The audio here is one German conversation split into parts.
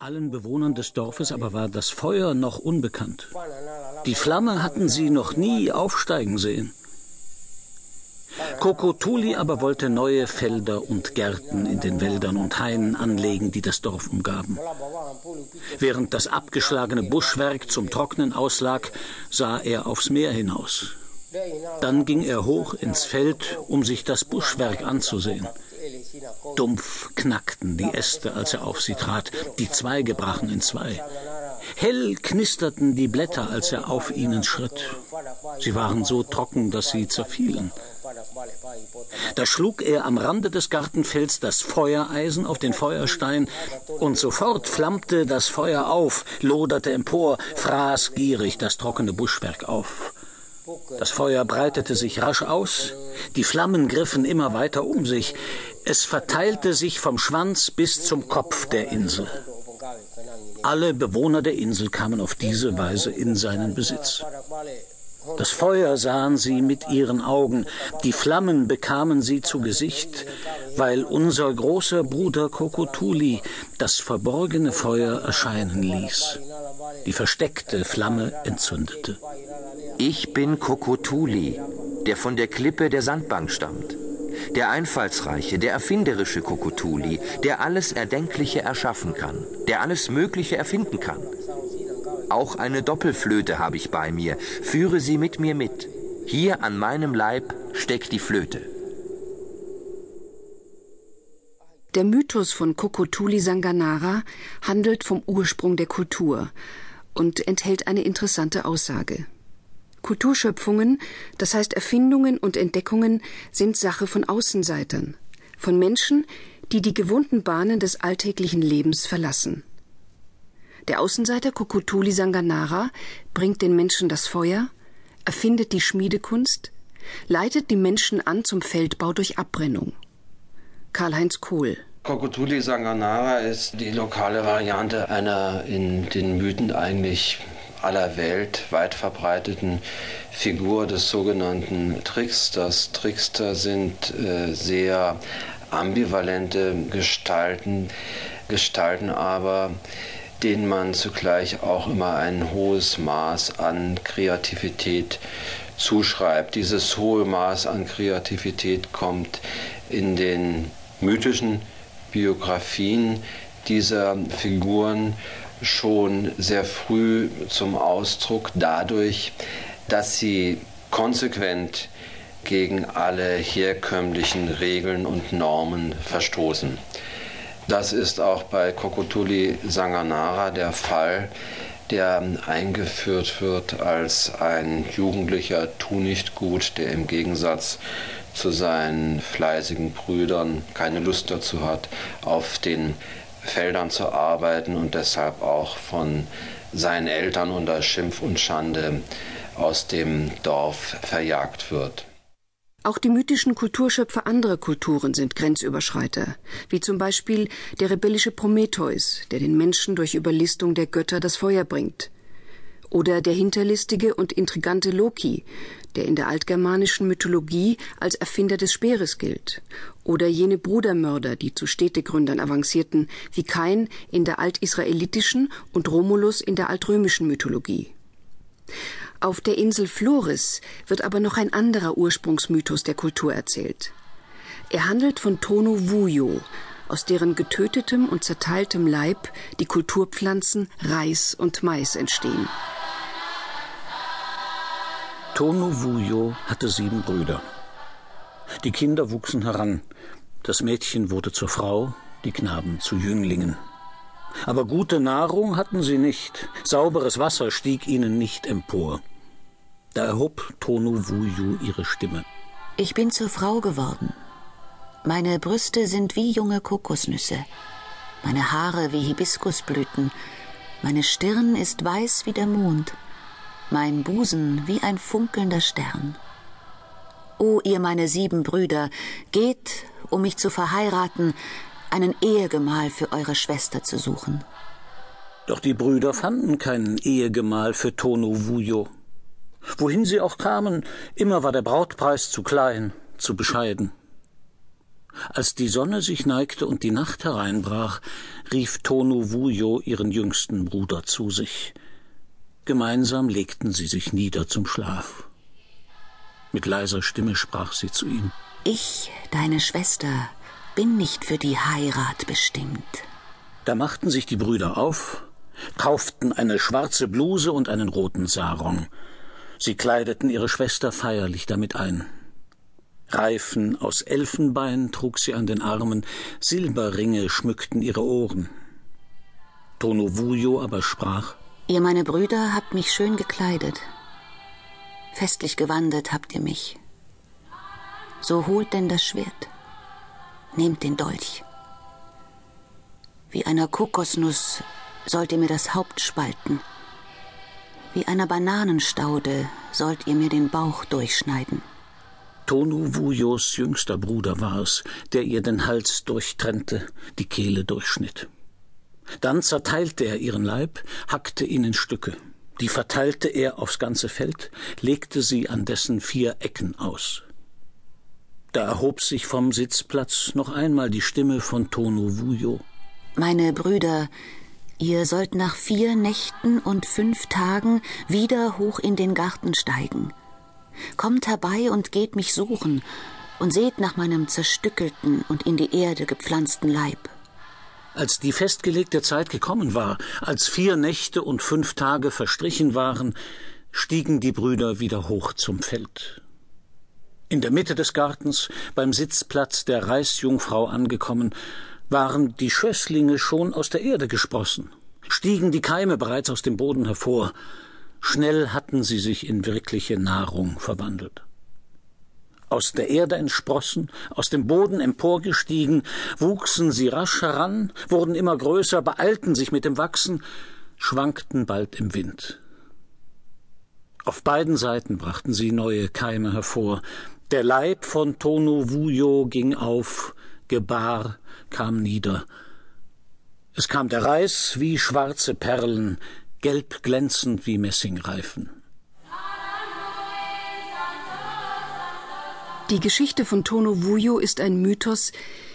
Allen Bewohnern des Dorfes aber war das Feuer noch unbekannt. Die Flamme hatten sie noch nie aufsteigen sehen. Kokotuli aber wollte neue Felder und Gärten in den Wäldern und Hainen anlegen, die das Dorf umgaben. Während das abgeschlagene Buschwerk zum Trocknen auslag, sah er aufs Meer hinaus. Dann ging er hoch ins Feld, um sich das Buschwerk anzusehen. Dumpf knackten die Äste, als er auf sie trat, die Zweige brachen in zwei. Hell knisterten die Blätter, als er auf ihnen schritt. Sie waren so trocken, dass sie zerfielen. Da schlug er am Rande des Gartenfelds das Feuereisen auf den Feuerstein, und sofort flammte das Feuer auf, loderte empor, fraß gierig das trockene Buschwerk auf. Das Feuer breitete sich rasch aus, die Flammen griffen immer weiter um sich, es verteilte sich vom Schwanz bis zum Kopf der Insel. Alle Bewohner der Insel kamen auf diese Weise in seinen Besitz. Das Feuer sahen sie mit ihren Augen, die Flammen bekamen sie zu Gesicht, weil unser großer Bruder Kokotuli das verborgene Feuer erscheinen ließ, die versteckte Flamme entzündete. Ich bin Kokotuli, der von der Klippe der Sandbank stammt. Der einfallsreiche, der erfinderische Kokotuli, der alles Erdenkliche erschaffen kann, der alles Mögliche erfinden kann. Auch eine Doppelflöte habe ich bei mir. Führe sie mit mir mit. Hier an meinem Leib steckt die Flöte. Der Mythos von Kokotuli Sanganara handelt vom Ursprung der Kultur und enthält eine interessante Aussage. Kulturschöpfungen, das heißt Erfindungen und Entdeckungen, sind Sache von Außenseitern, von Menschen, die die gewohnten Bahnen des alltäglichen Lebens verlassen. Der Außenseiter Kokotuli Sanganara bringt den Menschen das Feuer, erfindet die Schmiedekunst, leitet die Menschen an zum Feldbau durch Abbrennung. Karl-Heinz Kohl Kokotuli Sanganara ist die lokale Variante einer in den Mythen eigentlich aller Welt weit verbreiteten Figur des sogenannten Tricksters. Trickster sind äh, sehr ambivalente Gestalten, Gestalten aber, denen man zugleich auch immer ein hohes Maß an Kreativität zuschreibt. Dieses hohe Maß an Kreativität kommt in den mythischen Biografien dieser Figuren schon sehr früh zum Ausdruck dadurch, dass sie konsequent gegen alle herkömmlichen Regeln und Normen verstoßen. Das ist auch bei Kokotuli Sanganara der Fall, der eingeführt wird als ein jugendlicher Tunichtgut, der im Gegensatz zu seinen fleißigen Brüdern keine Lust dazu hat, auf den Feldern zu arbeiten und deshalb auch von seinen Eltern unter Schimpf und Schande aus dem Dorf verjagt wird. Auch die mythischen Kulturschöpfer anderer Kulturen sind Grenzüberschreiter, wie zum Beispiel der rebellische Prometheus, der den Menschen durch Überlistung der Götter das Feuer bringt, oder der hinterlistige und intrigante Loki, der in der altgermanischen Mythologie als Erfinder des Speeres gilt, oder jene Brudermörder, die zu Städtegründern avancierten, wie Kain in der altisraelitischen und Romulus in der altrömischen Mythologie. Auf der Insel Floris wird aber noch ein anderer Ursprungsmythos der Kultur erzählt. Er handelt von Tono Vuyo, aus deren getötetem und zerteiltem Leib die Kulturpflanzen Reis und Mais entstehen. Tono Vuyo hatte sieben Brüder. Die Kinder wuchsen heran. Das Mädchen wurde zur Frau, die Knaben zu Jünglingen. Aber gute Nahrung hatten sie nicht, sauberes Wasser stieg ihnen nicht empor. Da erhob Tonu Wuyu ihre Stimme. Ich bin zur Frau geworden. Meine Brüste sind wie junge Kokosnüsse, meine Haare wie Hibiskusblüten, meine Stirn ist weiß wie der Mond, mein Busen wie ein funkelnder Stern. O ihr meine sieben Brüder, geht, um mich zu verheiraten, einen Ehegemahl für eure Schwester zu suchen. Doch die Brüder fanden keinen Ehegemahl für Tono Wuyo. Wohin sie auch kamen, immer war der Brautpreis zu klein, zu bescheiden. Als die Sonne sich neigte und die Nacht hereinbrach, rief Tonu Wuyo ihren jüngsten Bruder zu sich. Gemeinsam legten sie sich nieder zum Schlaf. Mit leiser Stimme sprach sie zu ihm. Ich, deine Schwester, bin nicht für die Heirat bestimmt. Da machten sich die Brüder auf, kauften eine schwarze Bluse und einen roten Sarong. Sie kleideten ihre Schwester feierlich damit ein. Reifen aus Elfenbein trug sie an den Armen, Silberringe schmückten ihre Ohren. Tonovuyo aber sprach Ihr, meine Brüder, habt mich schön gekleidet. Festlich gewandet habt ihr mich. So holt denn das Schwert. Nehmt den Dolch. Wie einer Kokosnuss sollt ihr mir das Haupt spalten. Wie einer Bananenstaude sollt ihr mir den Bauch durchschneiden. Tonu Wuyos jüngster Bruder war es, der ihr den Hals durchtrennte, die Kehle durchschnitt. Dann zerteilte er ihren Leib, hackte ihn in Stücke. Die verteilte er aufs ganze Feld, legte sie an dessen vier Ecken aus. Da erhob sich vom Sitzplatz noch einmal die Stimme von Tonu Wuyo. Meine Brüder, ihr sollt nach vier Nächten und fünf Tagen wieder hoch in den Garten steigen. Kommt herbei und geht mich suchen und seht nach meinem zerstückelten und in die Erde gepflanzten Leib. Als die festgelegte Zeit gekommen war, als vier Nächte und fünf Tage verstrichen waren, stiegen die Brüder wieder hoch zum Feld. In der Mitte des Gartens, beim Sitzplatz der Reisjungfrau angekommen, waren die Schösslinge schon aus der Erde gesprossen, stiegen die Keime bereits aus dem Boden hervor, schnell hatten sie sich in wirkliche Nahrung verwandelt. Aus der Erde entsprossen, aus dem Boden emporgestiegen, wuchsen sie rasch heran, wurden immer größer, beeilten sich mit dem Wachsen, schwankten bald im Wind. Auf beiden Seiten brachten sie neue Keime hervor. Der Leib von Tonu Wuyo ging auf, gebar, kam nieder. Es kam der Reis wie schwarze Perlen, gelb glänzend wie Messingreifen. Die Geschichte von Tono Wuyo ist ein Mythos,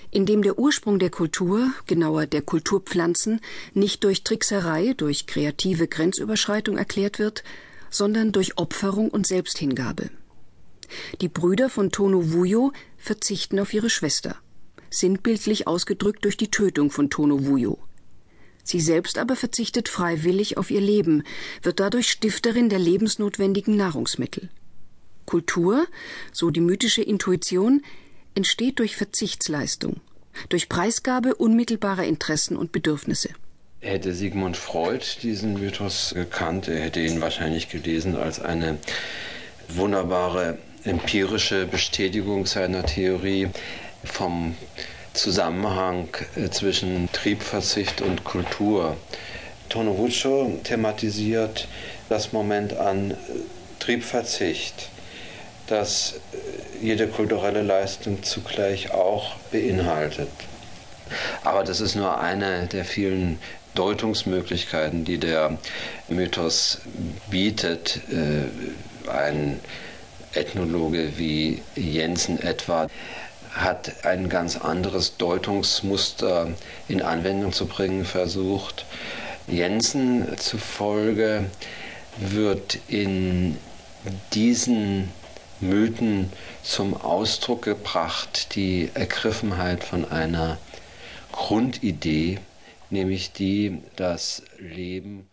in dem der Ursprung der Kultur, genauer der Kulturpflanzen, nicht durch Trickserei, durch kreative Grenzüberschreitung erklärt wird, sondern durch Opferung und Selbsthingabe. Die Brüder von Tono Wuyo verzichten auf ihre Schwester sinnbildlich ausgedrückt durch die Tötung von Tono Wuyo. Sie selbst aber verzichtet freiwillig auf ihr Leben, wird dadurch Stifterin der lebensnotwendigen Nahrungsmittel. Kultur, so die mythische Intuition, entsteht durch Verzichtsleistung, durch Preisgabe unmittelbarer Interessen und Bedürfnisse. Hätte Sigmund Freud diesen Mythos gekannt, er hätte ihn wahrscheinlich gelesen als eine wunderbare empirische Bestätigung seiner Theorie vom Zusammenhang äh, zwischen Triebverzicht und Kultur. Tonorucho thematisiert das Moment an äh, Triebverzicht, das äh, jede kulturelle Leistung zugleich auch beinhaltet. Aber das ist nur eine der vielen Deutungsmöglichkeiten, die der Mythos bietet. Ein Ethnologe wie Jensen etwa hat ein ganz anderes Deutungsmuster in Anwendung zu bringen versucht. Jensen zufolge wird in diesen Mythen zum Ausdruck gebracht die Ergriffenheit von einer Grundidee, nämlich die, das Leben